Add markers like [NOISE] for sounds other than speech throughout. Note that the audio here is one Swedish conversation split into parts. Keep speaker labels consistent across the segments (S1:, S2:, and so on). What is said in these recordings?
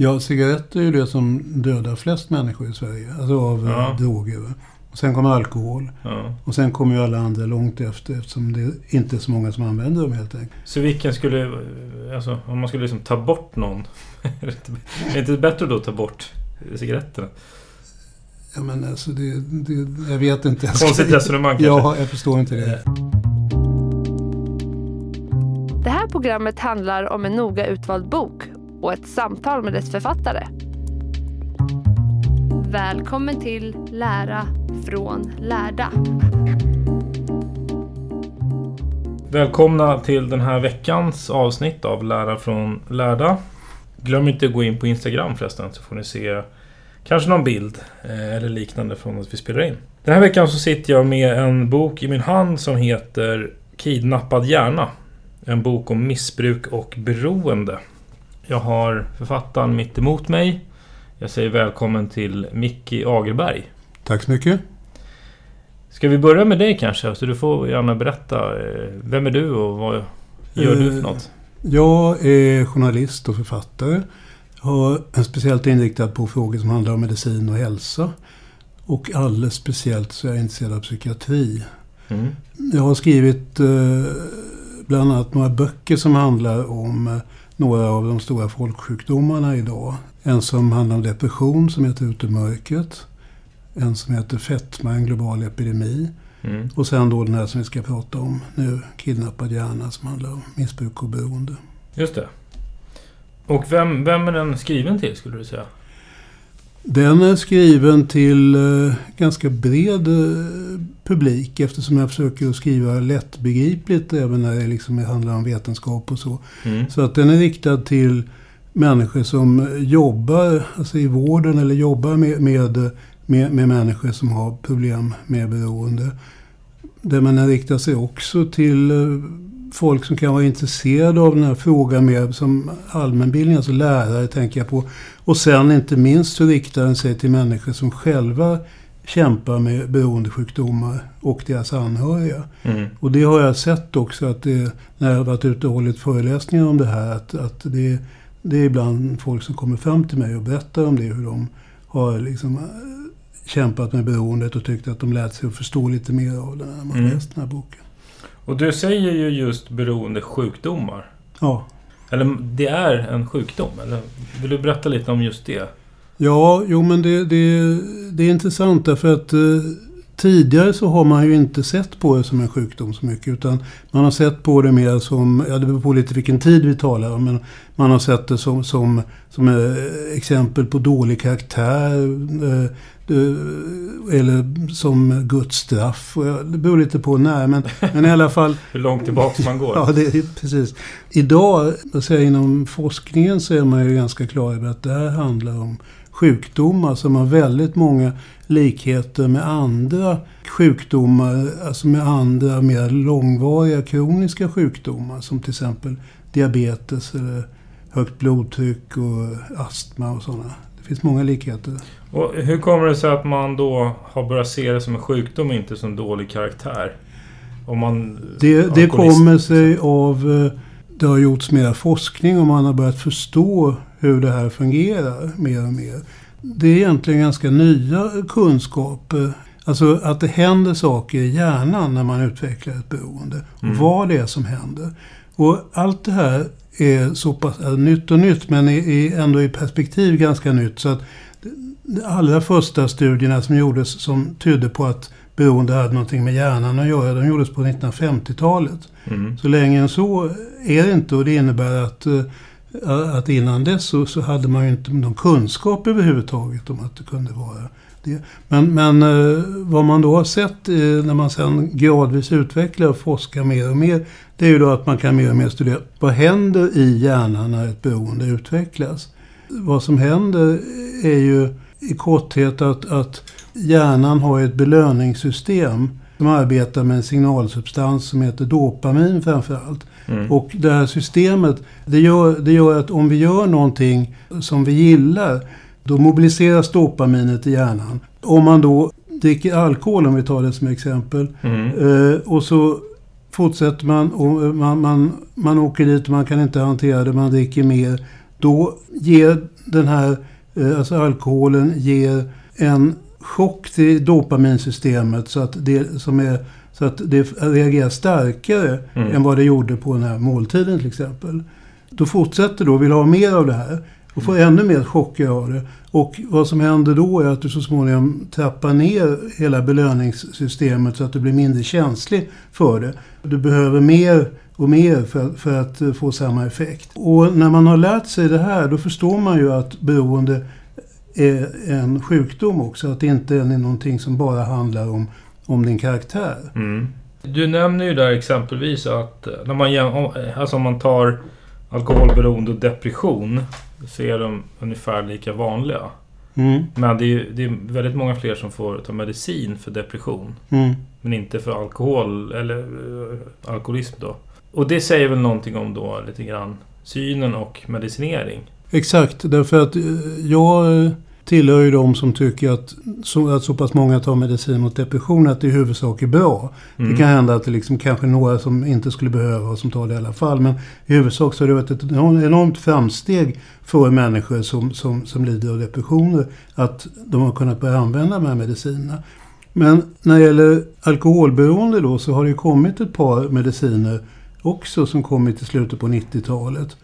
S1: Ja, cigaretter är ju det som dödar flest människor i Sverige. Alltså av
S2: Ja.
S1: ja. droger. Och sen kommer alkohol.
S2: Ja.
S1: Och sen kommer ju alla andra långt efter eftersom det inte är så många som använder dem helt enkelt.
S2: Så vilken skulle... Alltså om man skulle liksom ta bort någon. [LAUGHS] är det inte- är det inte bättre då att ta bort cigaretterna?
S1: Ja men alltså det... det jag vet inte.
S2: Konstigt resonemang kanske.
S1: Ja, jag förstår inte det.
S3: Det här programmet handlar om en noga utvald bok och ett samtal med dess författare. Välkommen till Lära från lärda.
S2: Välkomna till den här veckans avsnitt av Lära från lärda. Glöm inte att gå in på Instagram förresten så får ni se kanske någon bild eh, eller liknande från att vi spelar in. Den här veckan så sitter jag med en bok i min hand som heter Kidnappad hjärna. En bok om missbruk och beroende. Jag har författaren mitt emot mig. Jag säger välkommen till Micke Agerberg.
S1: Tack så mycket.
S2: Ska vi börja med dig kanske? Så du får gärna berätta. Vem är du och vad gör du för
S1: Eh,
S2: något?
S1: Jag är journalist och författare. Har en speciellt inriktad på frågor som handlar om medicin och hälsa. Och alldeles speciellt så är jag intresserad av psykiatri.
S2: Mm.
S1: Jag har skrivit eh, bland annat några böcker som handlar om eh, några av de stora folksjukdomarna idag. En som handlar om depression som heter Ut ur mörkret. En som heter Fetma, en global epidemi.
S2: Mm.
S1: Och sen då den här som vi ska prata om nu, Kidnappad hjärna, som handlar om missbruk och beroende.
S2: Just det. Och vem, vem är den skriven till skulle du säga?
S1: Den är skriven till eh, ganska bred eh, publik eftersom jag försöker skriva lättbegripligt även när det liksom handlar om vetenskap och så.
S2: Mm.
S1: Så att den är riktad till människor som jobbar alltså i vården eller jobbar med, med, med, med människor som har problem med beroende. Där man riktar sig också till eh, folk som kan vara intresserade av den här frågan mer som allmänbildning, alltså lärare tänker jag på. Och sen inte minst så riktar den sig till människor som själva kämpar med beroendesjukdomar och deras anhöriga.
S2: Mm.
S1: Och det har jag sett också att det, när jag har varit ute och hållit föreläsningar om det här, att, att det, det är ibland folk som kommer fram till mig och berättar om det, hur de har liksom eh, kämpat med beroendet och tyckt att de lärt sig att förstå lite mer av det när man
S2: Mm.
S1: läst den här boken.
S2: Och du säger ju just beroende sjukdomar.
S1: Ja.
S2: Eller det är en sjukdom, eller? Vill du berätta lite om just det?
S1: Ja, jo men det, det, det är intressant därför att eh, tidigare så har man ju inte sett på det som en sjukdom så mycket. Utan man har sett på det mer som, ja det beror på lite vilken tid vi talar om. Men man har sett det som, som, som eh, exempel på dålig karaktär. Eh, eh, eller som Guds straff. Det beror lite på när. Men, men i alla fall. [LAUGHS]
S2: Hur långt tillbaka man går? [LAUGHS]
S1: Ja, det precis. Idag, säger, inom forskningen så är man ju ganska klar över att det här handlar om sjukdomar som har väldigt många likheter med andra sjukdomar. Alltså med andra mer långvariga kroniska sjukdomar. Som till exempel diabetes eller högt blodtryck och astma och sådana. Det finns många likheter.
S2: Och hur kommer det sig att man då har börjat se det som en sjukdom och inte som dålig karaktär? Om man...
S1: Det, det kommer sig av... eh, Det har gjorts mer forskning och man har börjat förstå hur det här fungerar mer och mer. Det är egentligen ganska nya kunskaper. Alltså att det händer saker i hjärnan när man utvecklar ett beroende.
S2: Mm.
S1: Vad det är som händer. Och allt det här är så pass är nytt och nytt men är, ändå i perspektiv ganska nytt. Så att de allra första studierna som gjordes som tydde på att beroende hade någonting med hjärnan att göra, de gjordes på 1950-talet.
S2: Mm.
S1: Så länge än så är det inte och det innebär att, eh, att innan dess så, så hade man ju inte någon kunskap överhuvudtaget om att det kunde vara det. Men, men eh, vad man då har sett eh, när man sen gradvis utvecklar och forskar mer och mer det är ju då att man kan mer och mer studera vad händer i hjärnan när ett beroende utvecklas. Vad som händer är ju i korthet att, att hjärnan har ett belöningssystem som arbetar med en signalsubstans som heter dopamin framför allt.
S2: Mm.
S1: Och det här systemet, det gör, det gör att om vi gör någonting som vi gillar, då mobiliseras dopaminet i hjärnan. Om man då dricker alkohol, om vi tar det som exempel,
S2: Mm.
S1: eh, och så fortsätter man och man, man, man åker dit och man kan inte hantera det, man dricker mer. Då ger den här, eh, alltså alkoholen, ger en chock till dopaminsystemet så att det, som är, så att det reagerar starkare
S2: Mm.
S1: än vad det gjorde på den här måltiden till exempel. Då fortsätter då, vill ha mer av det här och får ännu mer chocker av det. Och vad som händer då är att du så småningom trappar ner hela belöningssystemet så att du blir mindre känslig för det. Du behöver mer och mer för, för att få samma effekt. Och när man har lärt sig det här då förstår man ju att beroende är en sjukdom också. Att det inte är någonting som bara handlar om, om din karaktär.
S2: Mm. Du nämner ju där exempelvis att när man, alltså om man tar alkoholberoende och depression så är de ungefär lika vanliga.
S1: Mm,
S2: Men det är, det är väldigt många fler som får ta medicin för depression.
S1: mm.
S2: Men inte för alkohol eller eh, alkoholism då. Och det säger väl någonting om då lite grann synen och medicinering.
S1: Exakt, därför att eh, jag tillhör ju de som tycker att så, att så pass många tar medicin mot depression att det i huvudsak är bra.
S2: Mm.
S1: Det kan hända att det liksom kanske är några som inte skulle behöva och som tar det i alla fall. Men i huvudsak så har det varit ett enormt framsteg för människor som, som, som lider av depressioner att de har kunnat börja använda de här medicinerna. Men när det gäller alkoholberoende då så har det ju kommit ett par mediciner också som kommit i slutet på 90-talet.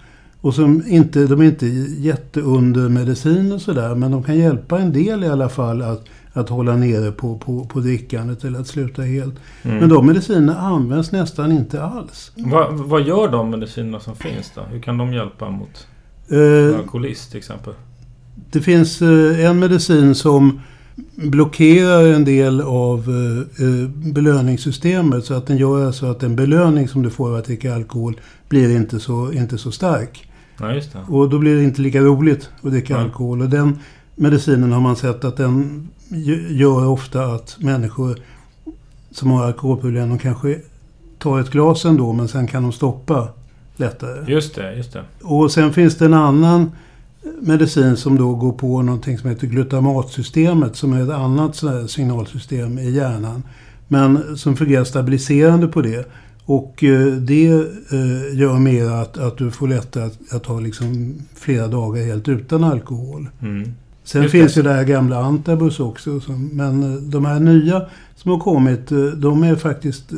S1: Och som inte, de är inte jätteundermedicin och sådär, men de kan hjälpa en del i alla fall att, att hålla nere på, på, på drickandet eller att sluta helt.
S2: Mm.
S1: Men de medicinerna används nästan inte alls.
S2: Va, vad gör de medicinerna som finns då? Hur kan de hjälpa mot
S1: Eh,
S2: alkoholist till exempel?
S1: det finns eh, en medicin som blockerar en del av eh, eh, belöningssystemet så att den gör så att den belöning som du får av att dricka alkohol blir inte så, inte så stark.
S2: Ja, just det.
S1: Och då blir det inte lika roligt att dricka
S2: Nej.
S1: alkohol. Och den medicinen har man sett att den gör ofta att människor som har alkoholproblem, de kanske tar ett glas ändå men sen kan de stoppa lättare.
S2: Just det, just det.
S1: Och sen finns det en annan medicin som då går på någonting som heter glutamatsystemet som är ett annat signalsystem i hjärnan. Men som fungerar stabiliserande på det. Och eh, det eh, gör mer att, att du får lättare att, att ha liksom flera dagar helt utan alkohol.
S2: Mm.
S1: Sen
S2: Just det.
S1: finns ju det här gamla Antabus också. Som, men eh, de här nya som har kommit, de är faktiskt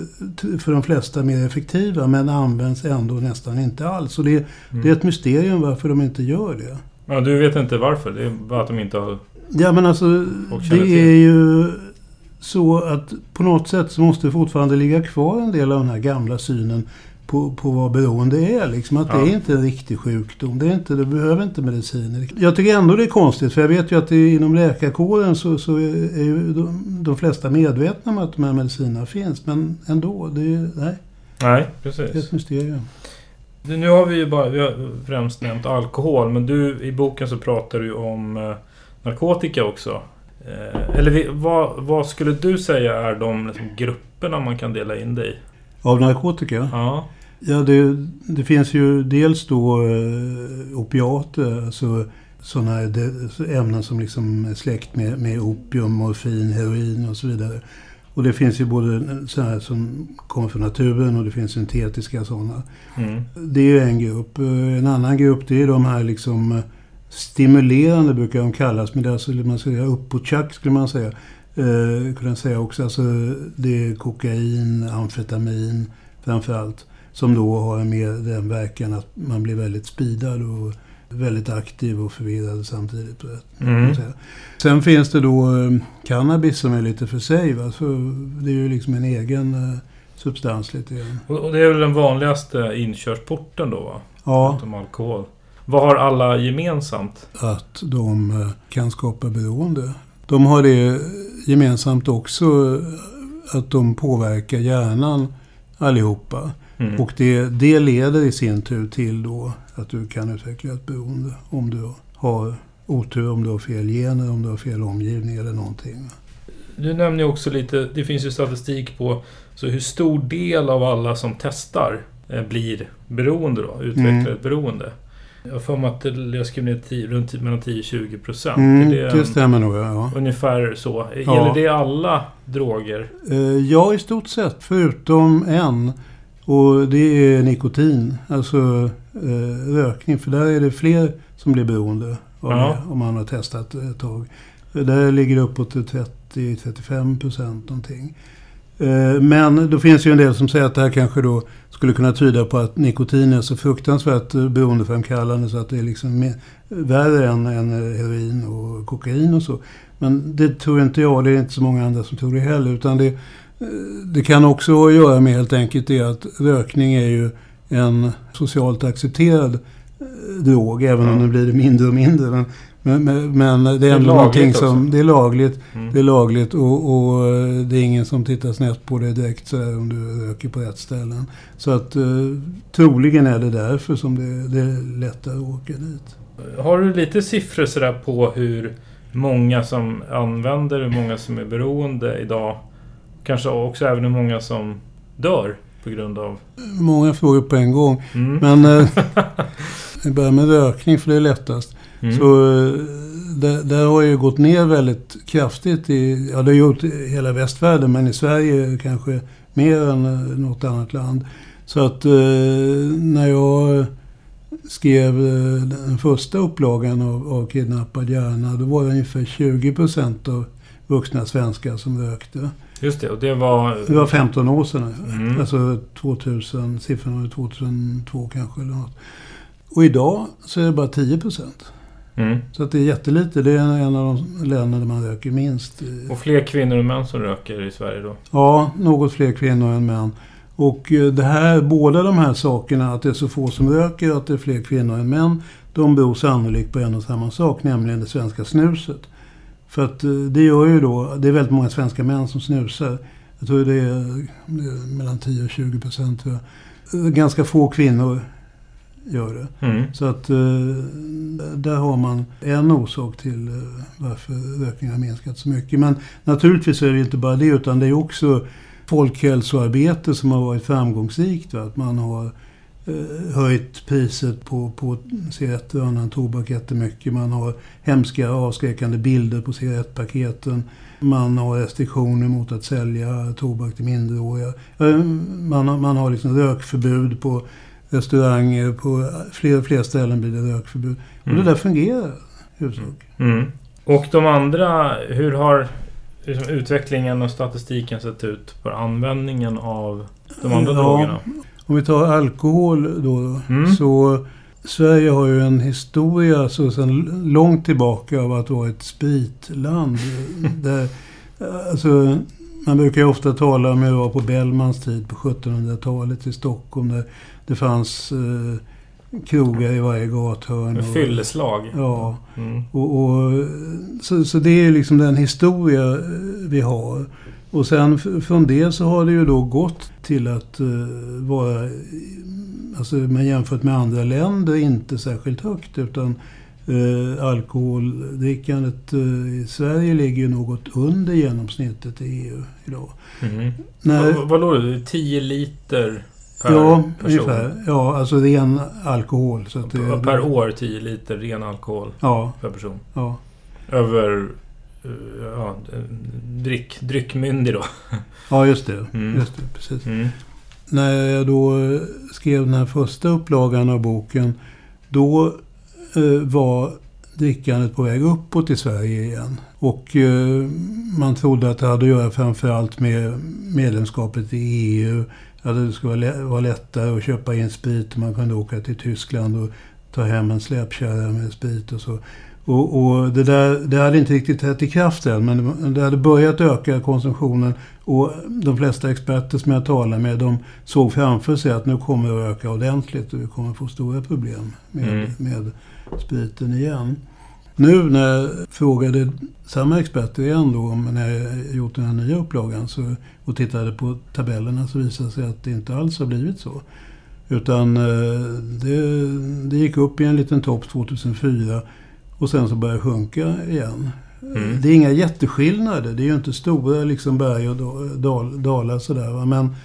S1: för de flesta mer effektiva men används ändå nästan inte alls. Och det, det är ett mysterium varför de inte gör det.
S2: Ja, du vet inte varför? Det är bara att de inte har...
S1: Ja men alltså, det är ju så att på något sätt så måste det fortfarande ligga kvar en del av den här gamla synen på, på vad beroende är. Liksom att
S2: Ja.
S1: det är inte en riktig sjukdom. Det är inte, du behöver inte mediciner. Jag tycker ändå det är konstigt för jag vet ju att det, inom läkarkåren så, så är ju de, de flesta medvetna om att de här medicinerna finns. Men ändå, det är, nej,
S2: Nej,
S1: det är
S2: precis.
S1: ett mysterium.
S2: Nu har vi ju bara vi har främst nämnt alkohol, men du i boken så pratar du om eh, narkotika också. Eh, eller vi, vad, vad skulle du säga är de liksom, grupperna man kan dela in dig i?
S1: Av narkotika?
S2: Ja.
S1: Ja, det, det finns ju dels då eh, opiater, alltså sådana ämnen som liksom är släkt med, med opium, morfin, heroin och så vidare. Och det finns ju både sådana som kommer från naturen och det finns syntetiska sådana. Mm. Det är ju en grupp. En annan grupp det är de här liksom stimulerande brukar de kallas. Men det är alltså, man säga, uppåtchack skulle man säga. Eh, kunna säga också. Alltså, det är kokain, amfetamin framförallt. Som då har med den verkan att man blir väldigt speedad och väldigt aktiv och förvirrad samtidigt. Mm. Sen finns det då eh, cannabis som är lite för sig. Va? Så det är ju liksom en egen eh, substans lite grann.
S2: Och det är väl den vanligaste inkörsporten då? Va?
S1: Ja.
S2: Utom alkohol. Vad har alla gemensamt?
S1: Att de eh, kan skapa beroende. De har det gemensamt också att de påverkar hjärnan allihopa. Mm. Och det, det leder i sin tur till då att du kan utveckla ett beroende. Om du har otur, om du har fel gener, om du har fel omgivning eller någonting.
S2: Du nämner ju också lite, det finns ju statistik på så hur stor del av alla som testar eh, blir beroende då, utvecklar mm. ett beroende. Jag för mig att jag skrev ner 10, runt mellan 10-20 procent.
S1: Mm, det, det stämmer nog, ja.
S2: Ungefär så. Ja. Gäller det alla droger?
S1: Eh, ja, i stort sett. Förutom en. Och det är nikotin. Alltså eh, rökning. För där är det fler som blir beroende av ja. det. Om man har testat ett tag. Där ligger det uppåt 30-35 procent någonting. Eh, men då finns ju en del som säger att det här kanske då skulle kunna tyda på att nikotin är så fruktansvärt beroendeframkallande så att det är liksom värre än, än heroin och kokain och så. Men det tror inte jag. Det är inte så många andra som tror det heller. Utan det, det kan också göra med helt enkelt det att rökning är ju en socialt accepterad eh, drog. Även om den blir mindre och mindre. Men men, men, men det är, det är ändå någonting som... Också. Det är lagligt. Mm. Det är lagligt och, och, eh, det är ingen som tittar snett på det direkt så om du röker på rätt ställen. Så att uh, troligen är det därför som det, det är lättare att åka dit.
S2: Har du lite siffror sådär på hur många som använder, hur många som är beroende idag? Kanske också även hur många som dör på grund av...
S1: Många frågor på en gång. Mm. Men [LAUGHS] [LAUGHS] uh, vi börjar med rökning för det är lättast. Mm. Så eh, det, det, har ju gått ner väldigt kraftigt. I, ja, det har gjort i hela västvärlden, men i Sverige kanske mer än eh, något annat land. Så att eh, när jag skrev den första upplagan av, av Kidnappad hjärna, då var det ungefär 20 procent av vuxna svenskar som rökte.
S2: Just det, och det var...
S1: Det var 15 år sedan. Mm. Alltså 2000, siffran var 2002 kanske eller något. Och idag så är det bara 10 procent. Mm. Så att det är jättelite. Det är en av de länder där man röker minst.
S2: Och fler kvinnor än män som röker i Sverige då?
S1: Ja, något fler kvinnor än män. Och eh, det här, båda de här sakerna, att det är så få som röker och att det är fler kvinnor än män, de beror sannolikt på en och samma sak, nämligen det svenska snuset. För att eh, det gör ju då, det är väldigt många svenska män som snusar. Jag tror det är, mellan 10 och 20 procent. Ganska få kvinnor gör det. Mm. Så att eh, där har man en orsak till eh, varför rökningen har minskat så mycket. Men naturligtvis är det inte bara det utan det är också folkhälsoarbete som har varit framgångsrikt. Va? Att man har eh, höjt priset på, på cigaretter och annan tobak jättemycket. Man har hemska avskräckande bilder på cigarettpaketen. Man har restriktioner mot att sälja tobak till minderåriga. Man har, man har liksom rökförbud på restauranger. På fler och fler ställen blir det rökförbud. Och mm. det där fungerar huvudsak.
S2: Mm. Och de andra, hur har liksom, utvecklingen och statistiken sett ut på användningen av de andra ja, drogerna?
S1: Om vi tar alkohol då. Mm. Så Sverige har ju en historia så sedan långt tillbaka av att vara ett spritland. [LAUGHS] där, alltså, man brukar ju ofta tala om hur det var på Bellmans tid på 1700-talet i Stockholm. Där det fanns eh, krogar i varje gathörn.
S2: Och, fylleslag.
S1: Ja. Mm. Och, och, så, så det är liksom den historia eh, vi har. Och sen från det så har det ju då gått till att uh, vara, alltså men jämfört med andra länder, inte särskilt högt. Utan uh, alkoholdrickandet uh, i Sverige ligger ju något under genomsnittet i EU idag.
S2: Mm. När, vad, vad låg det? 10 liter per
S1: ja,
S2: person?
S1: ungefär. Ja, alltså ren alkohol. Så det,
S2: Per- år 10 liter ren alkohol
S1: Ja,
S2: per person.
S1: ja.
S2: Över... eh, Ja, dryck, dryckmyndig då. [LAUGHS]
S1: ja just det.
S2: Mm.
S1: Just det precis.
S2: Mm.
S1: När jag då eh, skrev den här första upplagan av boken, då eh, var drickandet på väg uppåt i Sverige igen. Och eh, man trodde att det hade att göra framförallt med medlemskapet i EU. Att det skulle vara lä- vara lättare att köpa in sprit. Man kunde åka till Tyskland och ta hem en släpkärra med sprit och så. Och, och det, där, det hade inte riktigt trätt i kraft än, men det hade börjat öka konsumtionen. Och de flesta experter som jag talade med, de såg framför sig att nu kommer det att öka ordentligt och vi kommer få stora problem med,
S2: Mm.
S1: med spriten igen. Nu när jag frågade samma experter igen då, om när jag gjort den här nya upplagan så, och tittade på tabellerna så visade det sig att det inte alls har blivit så. Utan eh, det, det gick upp i en liten topp 2004 och sen så började det sjunka igen.
S2: Mm.
S1: Det är inga jätteskillnader. Det är ju inte stora liksom berg och da- dal, dalar sådär. Va? Men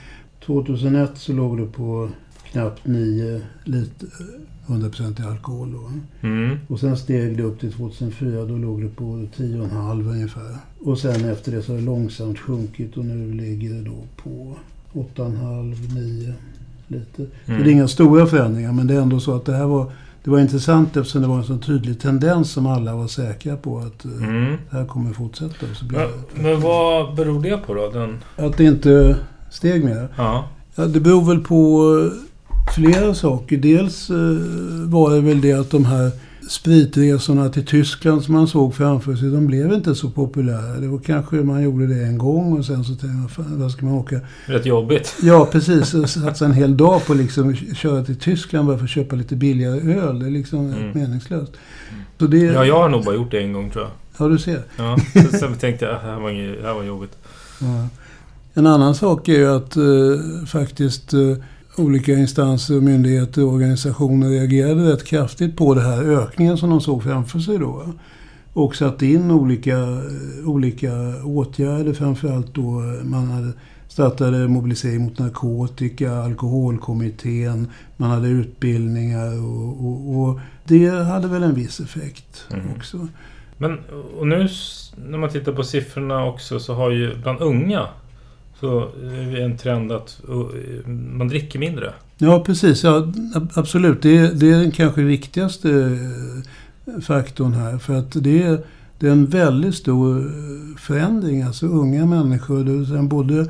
S1: 2001 så låg det på knappt 9 liter 100% i alkohol. Då.
S2: Mm.
S1: Och sen steg det upp till 2004. Då låg det på 10,5 ungefär. Och sen efter det så har det långsamt sjunkit och nu ligger det då på 8,5-9 liter. Så
S2: Mm.
S1: det är inga stora förändringar. Men det är ändå så att det här var, det var intressant eftersom det var en så tydlig tendens som alla var säkra på att eh,
S2: Mm.
S1: det här kommer fortsätta. Så blir
S2: Men,
S1: det,
S2: men vad beror det på då? Den,
S1: att det inte steg mer.
S2: ja.
S1: Ja, det beror väl på eh, flera saker. Dels eh, var det väl det att de här spritresorna till Tyskland som man såg framför sig, de blev inte så populära. Det var kanske man gjorde det en gång och sen så tänkte man, fan, vad ska man åka?
S2: Rätt jobbigt.
S1: Ja, precis. Och satsa en hel dag på liksom köra till Tyskland bara för att köpa lite billigare öl. Det är liksom
S2: Mm.
S1: meningslöst. Så det,
S2: Ja, jag har nog bara gjort det en gång tror jag.
S1: ja, du ser.
S2: Ja. Så- Sen tänkte jag, "Ah, det här var, inget, här var jobbigt.
S1: Ja. En annan sak är ju att eh, faktiskt eh, olika instanser, myndigheter och organisationer reagerade rätt kraftigt på det här ökningen som de såg framför sig då. Och satte in olika, olika åtgärder. Framförallt då man hade startade mobilisering mot narkotika, alkoholkommittén, man hade utbildningar och, och, och det hade väl en viss effekt
S2: Mm.
S1: också.
S2: Men och nu när man tittar på siffrorna också så har ju bland unga så är det en trend att eh, man dricker mindre.
S1: Ja, precis. Ja, absolut. Det, är- det är den kanske viktigaste eh, faktorn här. För att det är, det är en väldigt stor eh, förändring. Alltså unga människor, både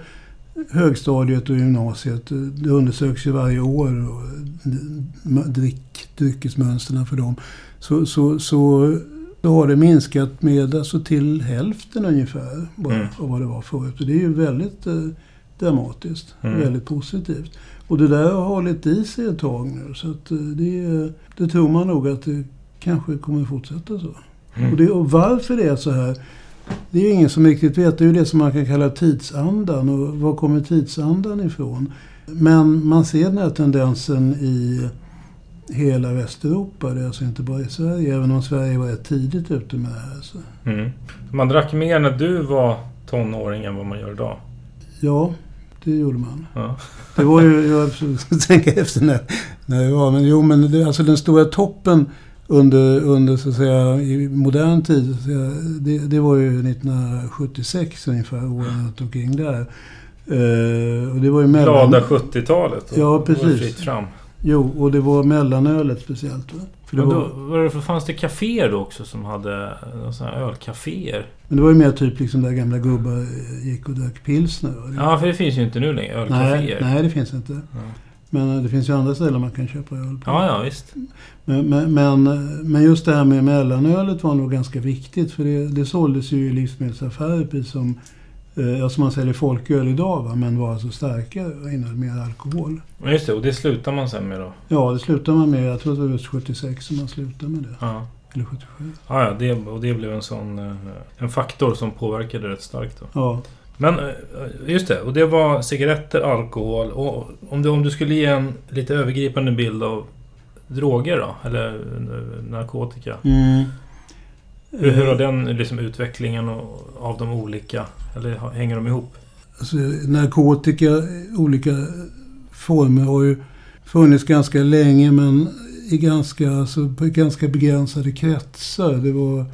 S1: högstadiet och gymnasiet. Det undersöks ju varje år och, drick, dryckesmönstren för dem. Så, så, så då har det minskat med alltså till hälften ungefär bara
S2: Mm.
S1: av vad det var förut. Och det är ju väldigt eh, dramatiskt.
S2: Mm.
S1: Väldigt positivt. Och det där har hållit i sig ett tag nu. Så att eh, det, det tror man nog att det kanske kommer fortsätta så.
S2: Mm.
S1: Och, det, och varför det är så här, det är ju ingen som riktigt vet. Det är ju det som man kan kalla tidsandan. Och var kommer tidsandan ifrån? Men man ser den här tendensen i hela Västeuropa. Det är alltså inte bara i Sverige. Även om Sverige var rätt tidigt ute med det här. Så.
S2: Mm. Man drack mer när du var tonåring än vad man gör idag.
S1: Ja, det gjorde man.
S2: Ja.
S1: Det var ju, jag tänka efter när, när det var. Men jo, men det, alltså den stora toppen under, under så att säga, i modern tid. Säga, det, det var ju 1976 ungefär, åren omkring där. Eh, och det var ju mellan...
S2: Glada 70-talet. och
S1: Ja, precis.
S2: Fritt fram.
S1: Jo, och det var mellanölet speciellt. Va? För det
S2: då,
S1: var,
S2: det, fanns det kaféer då också som hade sådana här ölcaféer?
S1: men det var ju mer typ liksom där gamla gubbar eh, gick och drack pilsner.
S2: Ja, för det finns ju inte nu längre.
S1: nej,
S2: Ölcaféer.
S1: nej, det finns inte. Men eh, det finns ju andra ställen man kan köpa öl på.
S2: Ja, ja, visst.
S1: Men, men, men, men just det här med mellanölet var nog ganska viktigt. För det, det såldes ju i livsmedelsaffärer precis som eh, alltså man säljer folköl idag. Va? Men var alltså starkare och innehöll mer alkohol.
S2: Just det, och det slutar man sen med då.
S1: Ja, det slutade man med. Jag tror att det var just 76 som man slutade med det.
S2: Ja.
S1: Eller 77.
S2: Ja, ja det, och det blev en sån... eh, En faktor som påverkade rätt starkt då.
S1: Ja.
S2: Men eh, just det, och det var cigaretter, alkohol och om du, om du skulle ge en lite övergripande bild av droger då? Eller narkotika?
S1: Mm.
S2: Hur, hur har den liksom, utvecklingen av de olika? Eller hänger de ihop?
S1: Alltså, narkotika, olika former har ju funnits ganska länge men i ganska, alltså, ganska begränsade kretsar. Det var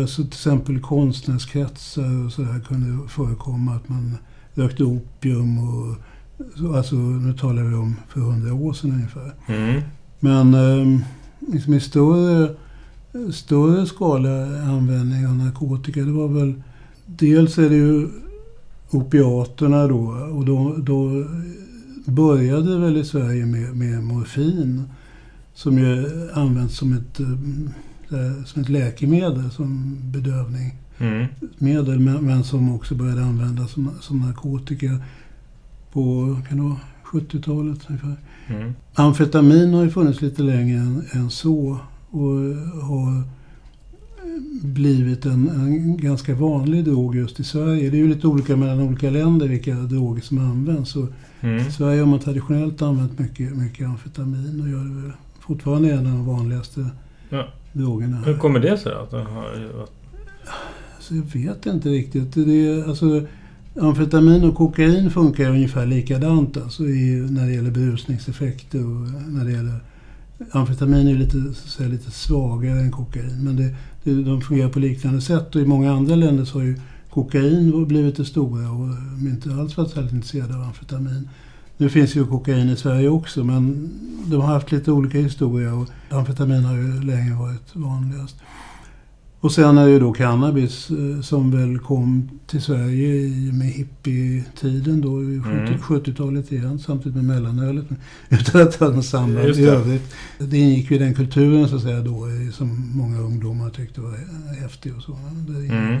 S1: alltså, till exempel konstnärskretsar och sådär kunde förekomma att man rökte opium och Alltså nu talar vi om för hundra år sedan ungefär.
S2: Mm.
S1: Men eh, liksom i större, större skala användning av narkotika, det var väl... Dels är det ju opiaterna då. Och då, då började det väl i Sverige med, med morfin. Som ju används som ett, äh, som ett läkemedel, som bedövning.
S2: Mm.
S1: Medel, men, men, som också började användas som, som narkotika på kan det vara, 70-talet ungefär.
S2: Mm.
S1: Amfetamin har ju funnits lite längre än, än så. Och har blivit en, en, ganska vanlig drog just i Sverige. Det är ju lite olika mellan olika länder vilka droger som används. Och
S2: Mm.
S1: I Sverige har man traditionellt använt mycket, mycket amfetamin och gör det fortfarande en av de vanligaste
S2: Ja.
S1: drogerna.
S2: Hur kommer det sig att den har...
S1: Alltså, jag vet inte riktigt. Det är, alltså, amfetamin och kokain funkar ungefär likadant alltså, i, när det gäller berusningseffekter. Och när det gäller, amfetamin är lite, så säga, lite svagare än kokain. Men det, det, de fungerar på liknande sätt. Och i många andra länder så har ju kokain blivit det stora och eh, de inte alls varit särskilt intresserade av amfetamin. Nu finns ju kokain i Sverige också men de har haft lite olika historia och amfetamin har ju länge varit vanligast. Och sen är det ju då cannabis eh, som väl kom till Sverige i med hippietiden då, i 70,
S2: Mm.
S1: 70-talet igen, samtidigt med mellanölet. [LAUGHS] Utan att ha något samband i övrigt. Det ingick ju i den kulturen så att säga då, som många ungdomar tyckte var häftig och så. Det
S2: Mm.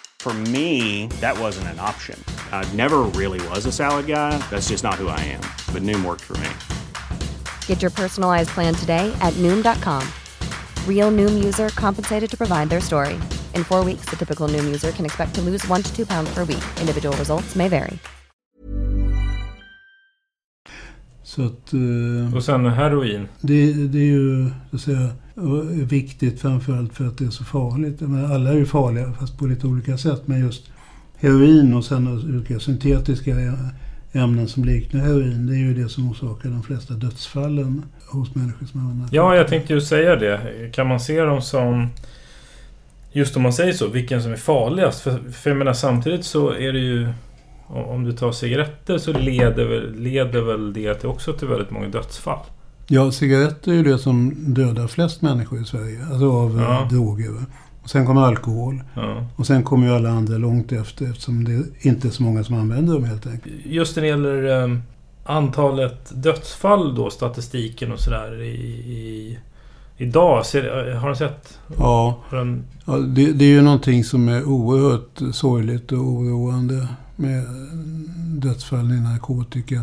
S4: For me, that wasn't an option. I never really was a salad guy. That's just not who I am. But Noom worked for me.
S5: Get your personalized plan today at Noom.com. Real Noom user compensated to provide their story. In four weeks, the typical Noom user can expect to lose one to two pounds per week. Individual results may vary.
S1: Så att... eh,
S2: Och sen heroin.
S1: Det, det är ju så att säga, viktigt framförallt för att det är så farligt. Menar, alla är ju farliga fast på lite olika sätt. Men just heroin och sen olika syntetiska ämnen som liknar heroin. Det är ju det som orsakar de flesta dödsfallen hos människor som använder
S2: Ja, jag tänkte ju säga det. Kan man se dem som... Just om man säger så, vilken som är farligast? För, för jag menar samtidigt så är det ju... om- du tar cigaretter så leder väl, leder väl det till också till väldigt många dödsfall.
S1: Ja, cigaretter är ju det som dödar flest människor i Sverige. Alltså av
S2: Ja.
S1: ja. droger. Och sen kommer alkohol.
S2: Ja.
S1: Och sen kommer ju alla andra långt efter eftersom det inte är så många som använder dem helt enkelt.
S2: Just när det gäller eh, antalet dödsfall då, statistiken och sådär i, i, idag. Ser, har du sett?
S1: Ja,
S2: den,
S1: Ja, det, det är ju någonting som är oerhört sorgligt och oroande med dödsfall i narkotika.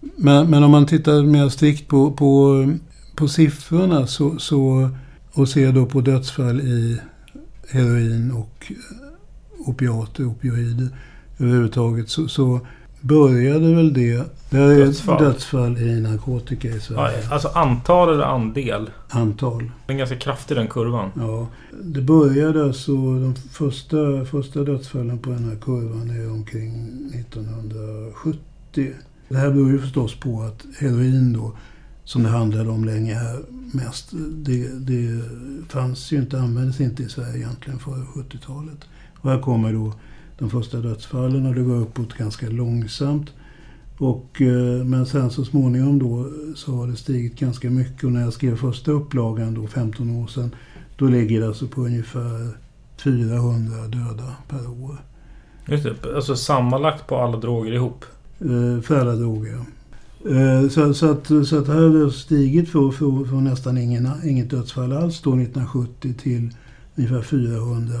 S1: Men, men om man tittar mer strikt på, på, på siffrorna så, så, och ser då på dödsfall i heroin och opiater, opioider överhuvudtaget så, så började väl det... Det är dödsfall. dödsfall i narkotika i Sverige.
S2: Ja, alltså antal eller andel?
S1: Antal.
S2: Den är ganska kraftig den kurvan.
S1: Ja. Det började alltså... De första, första dödsfallen på den här kurvan är omkring 1970. Det här beror ju förstås på att heroin då, som det handlade om länge här mest, det, det fanns ju inte, användes inte i Sverige egentligen före 70-talet. Och här kommer då de första dödsfallen och det går uppåt ganska långsamt. Och, eh, men sen så småningom då så har det stigit ganska mycket och när jag skrev första upplagan då 15 år sedan då ligger det alltså på ungefär 400 döda per år.
S2: Just det, alltså sammanlagt på alla droger ihop?
S1: Eh, för alla droger, eh, så, så, att, så att här har det stigit från, från, från nästan ingen, inget dödsfall alls då 1970 till ungefär 400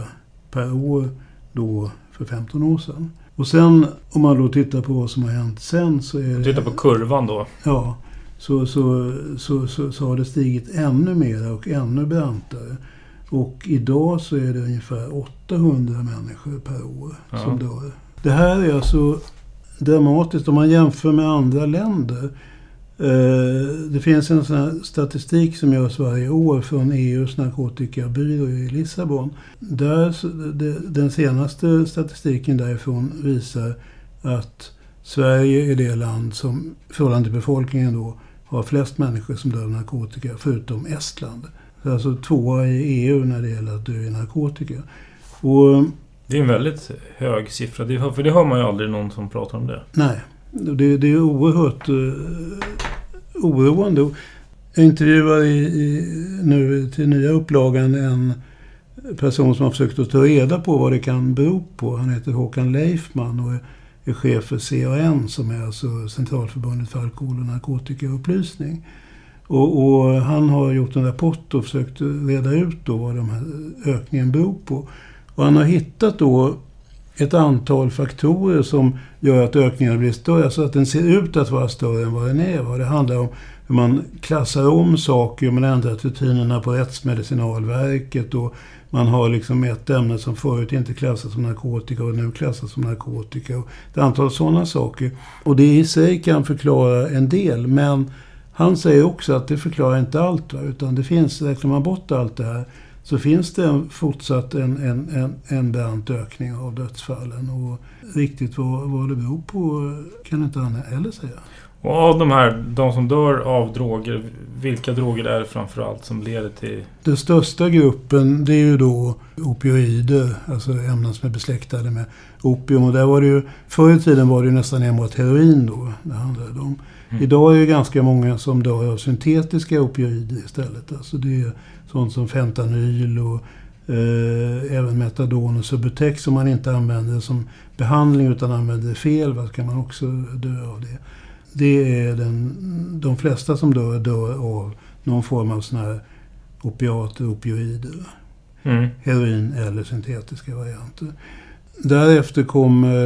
S1: per år då för 15 år sedan. Och sen om man då tittar på vad som har hänt sen så är det...
S2: Tittar på kurvan då?
S1: Ja. Så, så, så, så, så har det stigit ännu mer och ännu brantare. Och idag så är det ungefär 800 människor per år ja. som dör. Det här är alltså dramatiskt om man jämför med andra länder. Eh, det finns en sån statistik som görs varje år från EUs narkotikabyrå i Lissabon. Där, den senaste statistiken därifrån visar att Sverige är det land som, i förhållande till befolkningen då, har flest människor som dör av narkotika, förutom Estland. Alltså tvåa i EU när det gäller att dö i narkotika. Och,
S2: det är en väldigt hög siffra. Det, för det hör man ju aldrig någon som pratar om det.
S1: Nej. Det, det är oerhört uh, oroande. Jag intervjuar i, i, nu till nya upplagan en person som har försökt att ta reda på vad det kan bero på. Han heter Håkan Leifman och är, chef för CAN som är alltså Centralförbundet för alkohol och narkotikaupplysning. Och, och, han har gjort en rapport och försökt reda ut då vad den här ökningen beror på. Och han har hittat då ett antal faktorer som gör att ökningen blir större. Alltså att den ser ut att vara större än vad den är. Det handlar om hur man klassar om saker, hur man ändrat rutinerna på Rättsmedicinalverket och man har liksom ett ämne som förut inte klassas som narkotika och nu klassas som narkotika. Och ett antal sådana saker. Och det i sig kan förklara en del, men han säger också att det förklarar inte allt. Utan det finns, räknar man bort allt det här, så finns det en, fortsatt en, en, en, en brant ökning av dödsfallen. Och riktigt vad, vad det beror på kan inte han heller säga.
S2: Och av de här, de som dör av droger, vilka droger är det framförallt som leder till?
S1: Den största gruppen det är ju då opioider, alltså ämnen som är besläktade med opium. Och där var det ju, förr i tiden var det ju nästan enbart heroin då det handlade om. Mm. Idag är det ganska många som dör av syntetiska opioider istället. Alltså det är sånt som fentanyl och eh, även metadon och Subutex som man inte använder som behandling utan använder fel. Vad kan man också dö av det. Det är den, de flesta som dör, dör av någon form av sådana här opiater, opioider. Mm. Heroin eller syntetiska varianter. Därefter kommer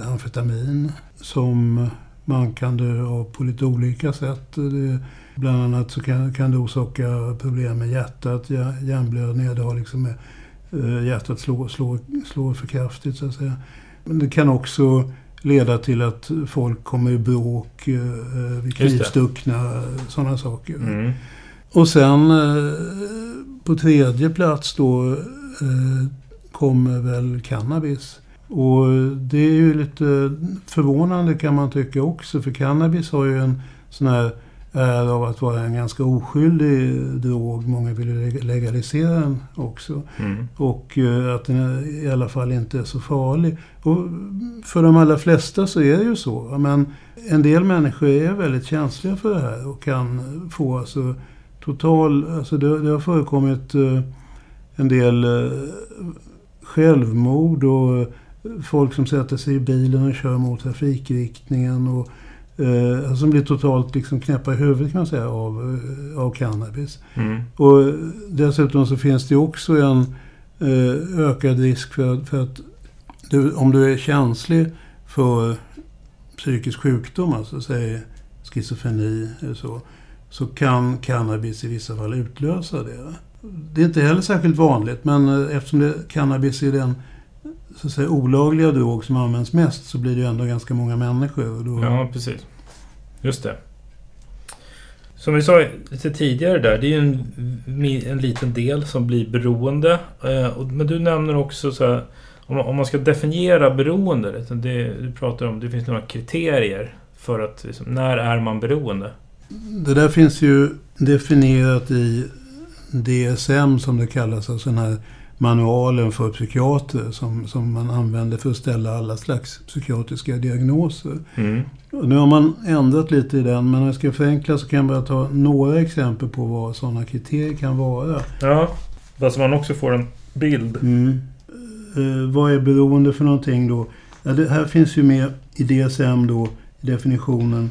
S1: eh, amfetamin som man kan dö av på lite olika sätt. Det, bland annat så kan, kan det orsaka problem med hjärtat, hjärnblödningar. Det har liksom med eh, hjärtat slår, slår, slår för kraftigt så att säga. Men det kan också leda till att folk kommer i bråk, eh, blir knivstuckna, sådana saker. Mm. Och sen eh, på tredje plats då eh, kommer väl cannabis. Och det är ju lite förvånande kan man tycka också. För cannabis har ju en sån här är av att vara en ganska oskyldig drog. Många vill legalisera den också. Mm. Och eh, att den i alla fall inte är så farlig. Och för de allra flesta så är det ju så. Men en del människor är väldigt känsliga för det här och kan få alltså total... Alltså det, det har förekommit eh, en del eh, självmord och folk som sätter sig i bilen och kör mot trafikriktningen. Och Eh, som blir totalt liksom knäppa i huvudet kan man säga av, eh, av cannabis. Mm. Och dessutom så finns det också en eh, ökad risk för, för att du, om du är känslig för psykisk sjukdom, alltså säg schizofreni eller så, så kan cannabis i vissa fall utlösa det. Det är inte heller särskilt vanligt, men eh, eftersom det, cannabis är den så att säga, olagliga drog som används mest så blir det ju ändå ganska många människor. Då...
S2: Ja, precis. Just det. Som vi sa lite tidigare där, det är ju en, en liten del som blir beroende. Eh, men du nämner också så här, om man ska definiera beroende, det, du pratar om det finns några kriterier för att, liksom, när är man beroende?
S1: Det där finns ju definierat i DSM som det kallas, alltså den här manualen för psykiater som, som man använder för att ställa alla slags psykiatriska diagnoser. Mm. Nu har man ändrat lite i den, men om jag ska förenkla så kan jag bara ta några exempel på vad sådana kriterier kan vara.
S2: Ja, så man också får en bild.
S1: Mm. Eh, vad är beroende för någonting då? Ja, det här finns ju med i DSM då, definitionen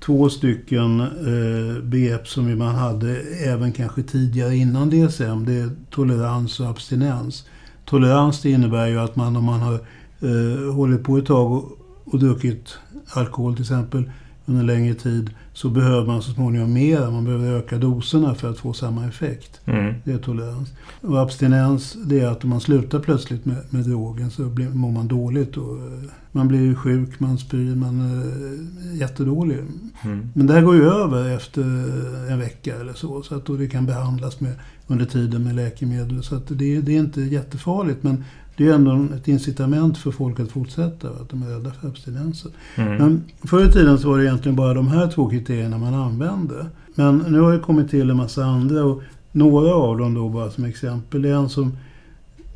S1: två stycken eh, begrepp som man hade även kanske tidigare innan DSM. Det är tolerans och abstinens. Tolerans det innebär ju att man om man har eh, hållit på ett tag och, och druckit alkohol till exempel under längre tid så behöver man så småningom mer. Man behöver öka doserna för att få samma effekt. Mm. Det är tolerans. Och abstinens, det är att om man slutar plötsligt med, med drogen så blir, mår man dåligt. Och, eh, man blir sjuk, man spyr, man är jättedålig. Mm. Men det här går ju över efter en vecka eller så. Så att då det kan behandlas med, under tiden med läkemedel. Så att det, det är inte jättefarligt. Men det är ändå ett incitament för folk att fortsätta. Att de är rädda för abstinenser. Mm. Men förr i tiden så var det egentligen bara de här två kriterierna man använde. Men nu har det kommit till en massa andra. Och några av dem då bara som exempel. Det är en som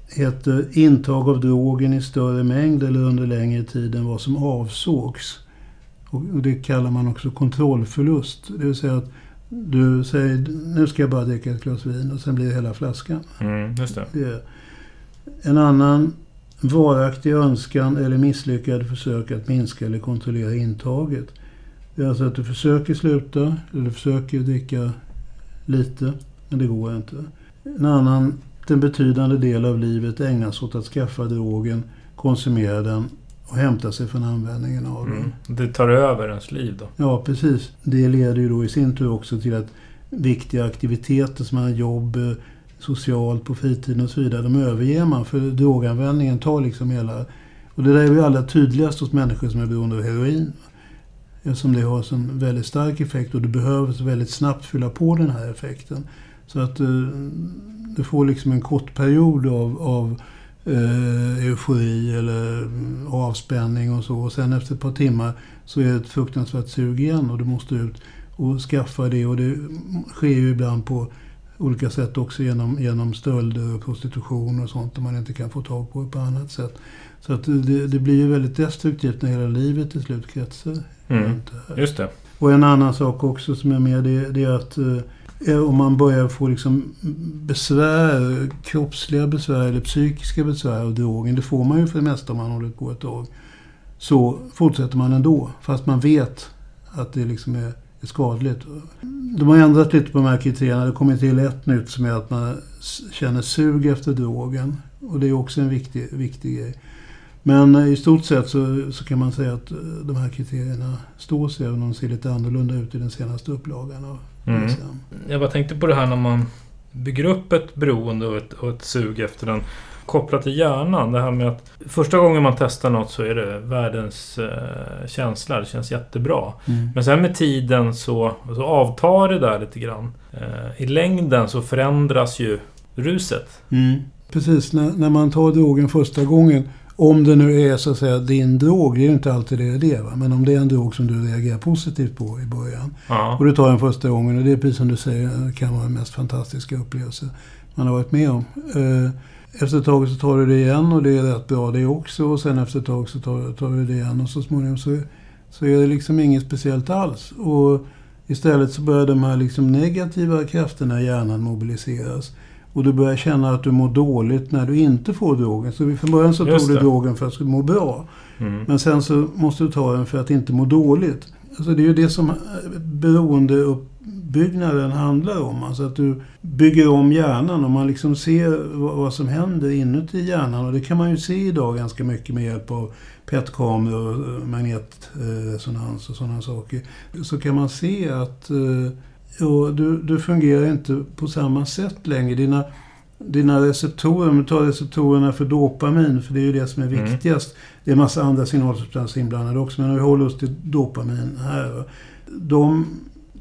S1: heter intag av drogen i större mängd eller under längre tid än vad som avsågs. Och det kallar man också kontrollförlust. Det vill säga att du säger nu ska jag bara dricka ett glas vin och sen blir det hela flaskan.
S2: Mm, just det. det
S1: en annan varaktig önskan eller misslyckade försök att minska eller kontrollera intaget. Det är alltså att du försöker sluta, eller du försöker dricka lite, men det går inte. En annan, en betydande del av livet ägnas åt att skaffa drogen, konsumera den och hämta sig från användningen av den. Mm.
S2: Det tar över ens liv då?
S1: Ja, precis. Det leder ju då i sin tur också till att viktiga aktiviteter som jobb, socialt på fritiden och så vidare, de överger man. För droganvändningen tar liksom hela... Och det där är ju allra tydligast hos människor som är beroende av heroin. Eftersom det har en väldigt stark effekt och du behöver väldigt snabbt fylla på den här effekten. Så att eh, du får liksom en kort period av, av eh, eufori eller mm, avspänning och så. Och sen efter ett par timmar så är det ett fruktansvärt sug igen och du måste ut och skaffa det. Och det sker ju ibland på olika sätt också genom, genom stölder och prostitution och sånt som man inte kan få tag på på annat sätt. Så att det, det blir ju väldigt destruktivt när hela livet till slut kretsar
S2: mm. Just det.
S1: Och en annan sak också som är med det, det är att eh, om man börjar få liksom besvär, kroppsliga besvär eller psykiska besvär av drogen. Det får man ju för det mesta om man håller på ett tag. Så fortsätter man ändå. Fast man vet att det liksom är är skadligt. De har ändrat lite på de här kriterierna. Det kommit till ett nytt som är att man känner sug efter drogen. Och det är också en viktig, viktig grej. Men eh, i stort sett så, så kan man säga att eh, de här kriterierna står sig även om de ser lite annorlunda ut i den senaste upplagan av mm.
S2: Jag bara tänkte på det här när man bygger upp ett beroende och ett, och ett sug efter den kopplat till hjärnan. Det här med att första gången man testar något så är det världens eh, känsla. Det känns jättebra. Mm. Men sen med tiden så, så avtar det där lite grann. Eh, I längden så förändras ju ruset.
S1: Mm. Precis, när, när man tar drogen första gången om det nu är så att säga din drog, det är ju inte alltid det är det. Va? Men om det är en drog som du reagerar positivt på i början. Ja. Och du tar den första gången och det är precis som du säger, kan vara den mest fantastiska upplevelse man har varit med om. Eh, efter ett tag så tar du det igen och det är rätt bra det också. Och sen efter ett tag så tar, tar du det igen och så småningom så, så är det liksom inget speciellt alls. Och istället så börjar de här liksom negativa krafterna i hjärnan mobiliseras. Och du börjar känna att du mår dåligt när du inte får drogen. Så från början så tog du drogen för att må bra. Mm. Men sen så måste du ta den för att inte må dåligt. Alltså det är ju det som beroende upp, uppbyggnaden handlar om. Alltså att du bygger om hjärnan och man liksom ser vad, som händer inuti hjärnan. Och det kan man ju se idag ganska mycket med hjälp av PET-kameror och magnetresonans och sådana saker. Så kan man se att eh, ja, du, du fungerar inte på samma sätt längre. Dina, dina receptorer, om du tar receptorerna för dopamin, för det är ju det som är
S2: Mm.
S1: viktigast. Det är massa andra signalsubstanser inblandade också, men om vi håller oss till dopamin här. De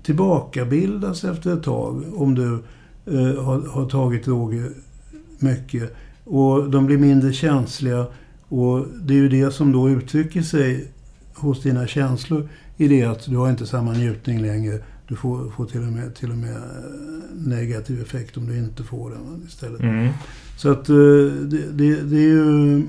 S1: tillbakabildas efter ett tag om du eh, har, har tagit droger mycket. Och de blir mindre känsliga. Och det är ju det som då uttrycker sig hos dina känslor i det att du har inte samma njutning längre. Du får, får till, och med, till och med eh, negativ effekt om du inte får den istället.
S2: Mm.
S1: Så att eh, det, det, det är ju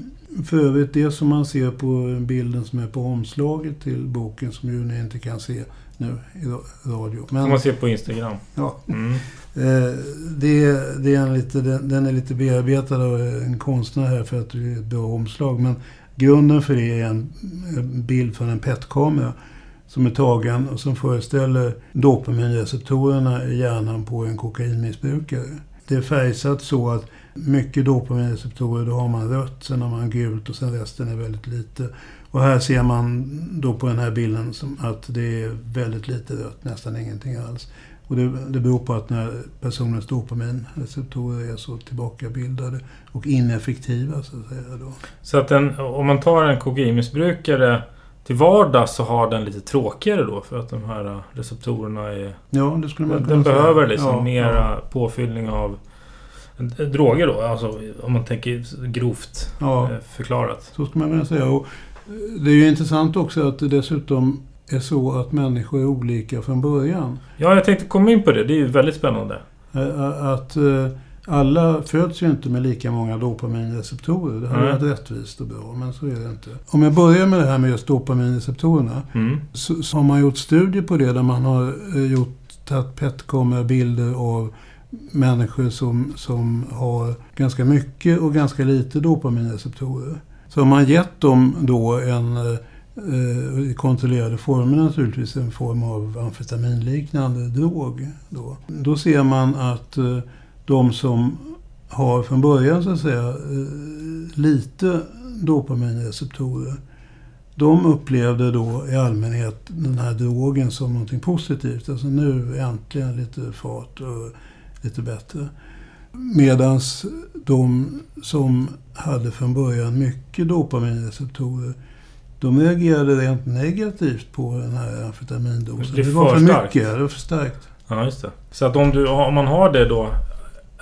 S1: för övrigt det som man ser på bilden som är på omslaget till boken som ju ni inte kan se nu i ra- radio.
S2: Som man ser på Instagram.
S1: ja,
S2: Mm. [LAUGHS]
S1: eh, det, det är en lite, den, är lite bearbetad av en konstnär här för att det är ett bra omslag. Men grunden för det är en, en bild från en PET-kamera som är tagen och som föreställer dopaminreceptorerna i hjärnan på en kokainmissbrukare. Det är färgsatt så att mycket dopaminreceptorer, då har man rött, sen har man gult och sen resten är väldigt lite. Och här ser man då på den här bilden att det är väldigt lite rött, nästan ingenting alls. Och det, det beror på att när personens dopaminreceptorer är så tillbakabildade och ineffektiva så att säga. Då.
S2: Så att den, om man tar en kokainmissbrukare till vardags så har den lite tråkigare då för att de här receptorerna är...
S1: Ja, det skulle man kunna
S2: den
S1: säga.
S2: behöver liksom
S1: Ja,
S2: mera
S1: ja.
S2: påfyllning av droger då. Alltså om man tänker grovt
S1: Ja.
S2: eh, förklarat.
S1: Så skulle man kunna säga. Och det är ju intressant också att det dessutom är så att människor är olika från början.
S2: Ja, jag tänkte komma in på det. Det är ju väldigt spännande.
S1: Att alla föds ju inte med lika många dopaminreceptorer. Det hade
S2: Nej.
S1: varit rättvist och bra, men så är det inte. Om jag börjar med det här med just dopaminreceptorerna.
S2: Mm.
S1: Så, så har man gjort studier på det där man har gjort tagit PET-kamerabilder av människor som, som har ganska mycket och ganska lite dopaminreceptorer. Så har man gett dem då en eh, i kontrollerade former naturligtvis en form av amfetaminliknande drog. Då, då ser man att eh, de som har från början så att säga eh, lite dopaminreceptorer de upplevde då i allmänhet den här drogen som någonting positivt. Alltså nu äntligen lite fart och lite bättre. Medan de som hade från början mycket dopaminreceptorer de reagerade rent negativt på den här amfetamindosen.
S2: Det blir
S1: var
S2: för
S1: för
S2: starkt.
S1: mycket, det var för starkt.
S2: Ja, just det. Så att om, du, om man har det då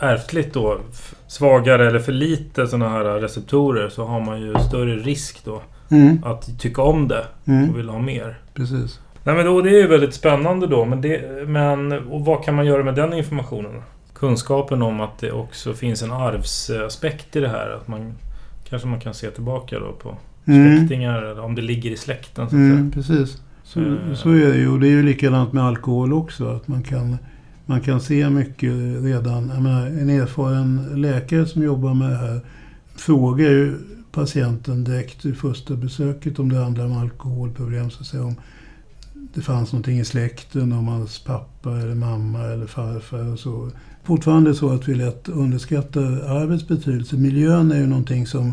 S2: ärftligt då svagare eller för lite sådana här receptorer så har man ju större risk då
S1: Mm,
S2: att tycka om det och
S1: mm,
S2: vill ha mer.
S1: precis.
S2: Nej men då, det är ju väldigt spännande då. Men, det, men och vad kan man göra med den informationen? Kunskapen om att det också finns en arvsaspekt i det här. Att man kanske man kan se tillbaka då på
S1: Mm,
S2: släktingar om det ligger i släkten. Så
S1: mm, precis. Så,
S2: Eh.
S1: så är det ju. Och det är ju likadant med alkohol också. Att man kan, man kan se mycket redan. Jag menar, en erfaren läkare som jobbar med det här frågar ju patienten direkt i första besöket om det handlar om alkoholproblem. Så att säga, om det fanns någonting i släkten, om hans pappa eller mamma eller farfar och så. Fortfarande så att vi lätt underskattar arvets betydelse. Miljön är ju någonting som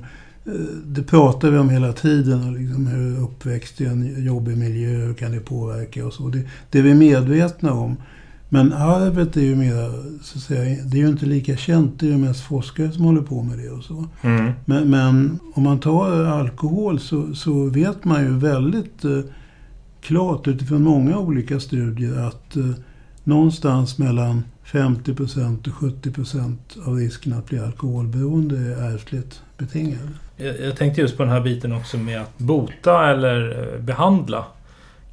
S1: eh, det pratar vi om hela tiden. Och liksom hur uppväxt i en jobbig miljö, hur kan det påverka och så. Det, det är vi medvetna om. Men arvet är ju mer, så att säga, det är ju inte lika känt. Det är ju mest forskare som håller på med det och så.
S2: Mm.
S1: Men, men om man tar alkohol så, så vet man ju väldigt eh, klart utifrån många olika studier att eh, någonstans mellan 50 procent och 70 procent av risken att bli alkoholberoende är ärftligt betingad.
S2: Jag, jag tänkte just på den här biten också med att bota eller eh, behandla.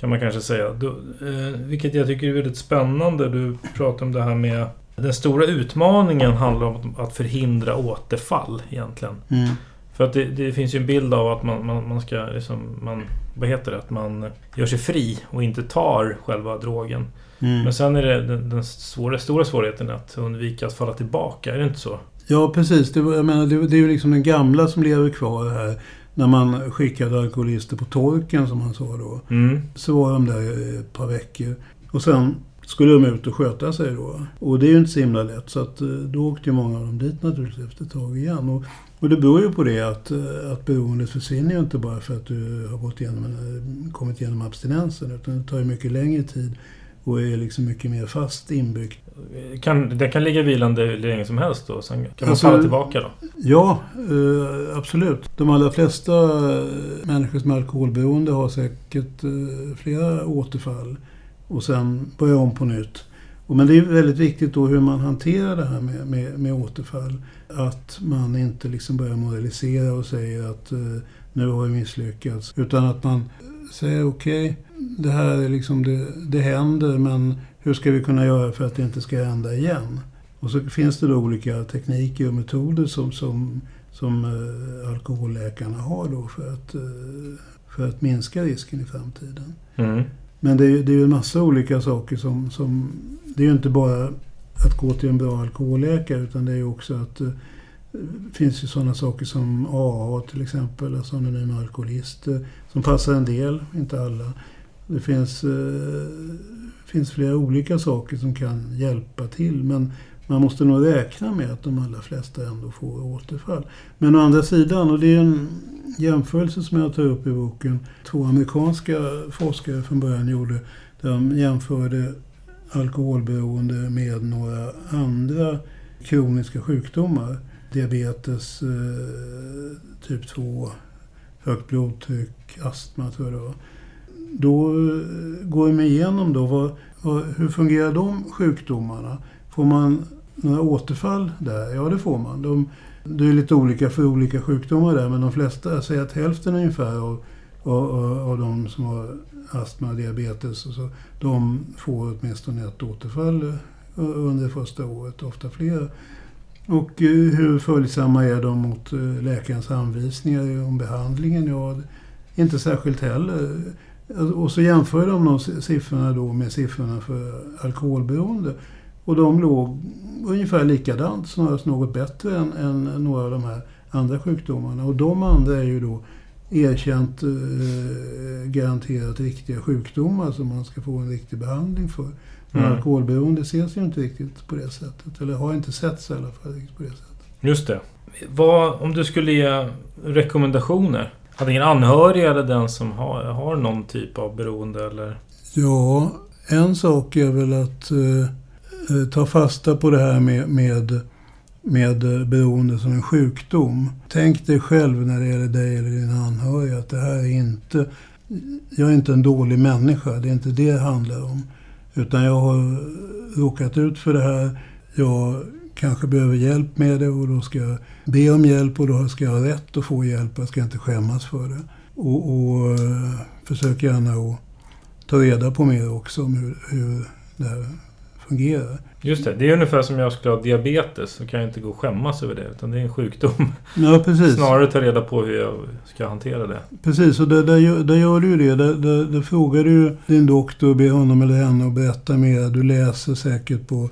S2: Kan man kanske säga. Du, eh, vilket jag tycker är väldigt spännande. Du pratar om det här med... Den stora utmaningen handlar om att förhindra återfall egentligen.
S1: Mm.
S2: För att det, det finns ju en bild av att man, man, man ska liksom... Man, vad heter det? Att man gör sig fri och inte tar själva drogen.
S1: Mm.
S2: Men sen är det den, den svåra, stora svårigheten att undvika att falla tillbaka. Är det inte så?
S1: Ja, precis. Det, jag menar, det, det är ju liksom den gamla som lever kvar här. När man skickade alkoholister på torken, som man sa då.
S2: Mm.
S1: Så var de där ett par veckor. Och sen skulle de ut och sköta sig då. Och det är ju inte så himla lätt. Så att, eh, då åkte ju många av dem dit naturligtvis efter ett tag igen. Och, och det beror ju på det att, eh, att beroendet försvinner ju inte bara för att du har gått igenom, kommit igenom abstinensen. Utan det tar ju mycket längre tid och är liksom mycket mer fast inbyggt.
S2: Kan, det kan ligga vilande hur länge som helst då? Sen kan man
S1: Alltså-
S2: falla tillbaka då?
S1: Ja, eh, absolut. De allra flesta eh, människor som är alkoholberoende har säkert eh, flera återfall och sen börjar om på nytt. Och men det är väldigt viktigt då hur man hanterar det här med, med, med återfall. Att man inte liksom börjar moralisera och säger att eh, nu har vi misslyckats. Utan att man säger okej, det här är liksom, det, det händer men hur ska vi kunna göra för att det inte ska hända igen? Och så finns det då olika tekniker och metoder som, som, som eh, alkoholläkarna har då för att, eh, för att minska risken i framtiden.
S2: Mm.
S1: Men det är, det är ju en massa olika saker som, som... Det är ju inte bara att gå till en bra alkoholläkare utan det är ju också att eh, det finns ju sådana saker som AA till exempel, alltså anonyma alkoholister, som passar en del, inte alla. Det finns, eh, finns flera olika saker som kan hjälpa till men man måste nog räkna med att de allra flesta ändå får återfall. Men å andra sidan, och det är en jämförelse som jag tar upp i boken, två amerikanska forskare från början gjorde, de jämförde alkoholberoende med några andra kroniska sjukdomar. Diabetes, eh, typ 2, högt blodtryck, astma tror jag det var. Då eh, går de igenom då vad, vad, hur fungerar de sjukdomarna? Får man några återfall där? Ja, det får man. De, det är lite olika för olika sjukdomar där, men de flesta, jag säger att hälften ungefär av, av, av de som har astma och diabetes, och så, de får åtminstone ett återfall eh, under första året, ofta flera. Och eh, hur följsamma är de mot läkarens anvisningar om behandlingen? Ja, inte särskilt heller. Och så jämför de de siffrorna då med siffrorna för alkoholberoende. Och de låg ungefär likadant, snarast något bättre än, än några av de här andra sjukdomarna. Och de andra är ju då erkänt eh, garanterat riktiga sjukdomar som man ska få en riktig behandling för. Men
S2: Mm.
S1: alkoholberoende ses ju inte riktigt på det sättet. Eller har inte setts i alla fall riktigt på det sättet.
S2: Just det. Vad, om du skulle ge rekommendationer? Antingen anhöriga eller den som har, har någon typ av beroende eller...
S1: Ja, en sak är väl att eh, eh ta fasta på det här med, med, med eh, beroende som en sjukdom. Tänk dig själv när det gäller dig eller din anhöriga att det här är inte... Jag är inte en dålig människa, det är inte det det handlar om. Utan jag har eh, råkat ut för det här. Jag kanske behöver hjälp med det och då ska jag be om hjälp och då ska jag ha rätt att få hjälp. Jag ska inte skämmas för det. Och, och eh, försök gärna att ta reda på mer också om hur, hur det här fungerar.
S2: Just det, det är ungefär som jag skulle ha diabetes. Så kan jag inte gå och skämmas över det. Utan det är en sjukdom.
S1: Ja, precis.
S2: Snarare ta reda på hur jag ska hantera det.
S1: Precis, och där, där, där gör du ju det. Där, där, där frågar du din doktor och ber honom eller henne att berätta mer. Du läser säkert på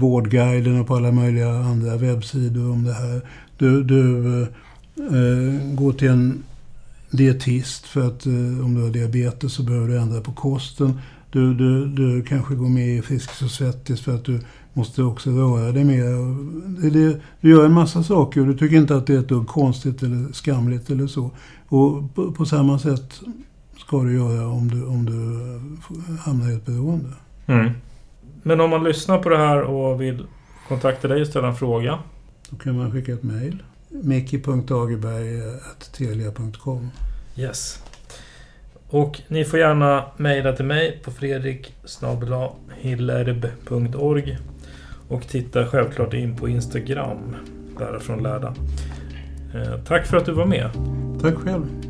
S1: Vårdguiden och på alla möjliga andra webbsidor om det här. Du, du eh, går till en dietist för att eh, om du har diabetes så behöver du ändra på kosten. Du, du, du kanske går med i Friskis och Svettis för att du måste också röra dig mer. Det, det, du gör en massa saker och du tycker inte att det är ett dugg konstigt eller skamligt eller så. Och på, på samma sätt ska du göra om du, om du hamnar i ett beroende.
S2: Mm. Men om man lyssnar på det här och vill kontakta dig och ställa en fråga.
S1: Då kan man skicka ett mejl. micki.agerberg.telia.com
S2: Yes. Och ni får gärna mejla till mig på fredrik hillerb.org Och titta självklart in på Instagram. Lära från lärda. Eh, tack för att du var med.
S1: Tack själv.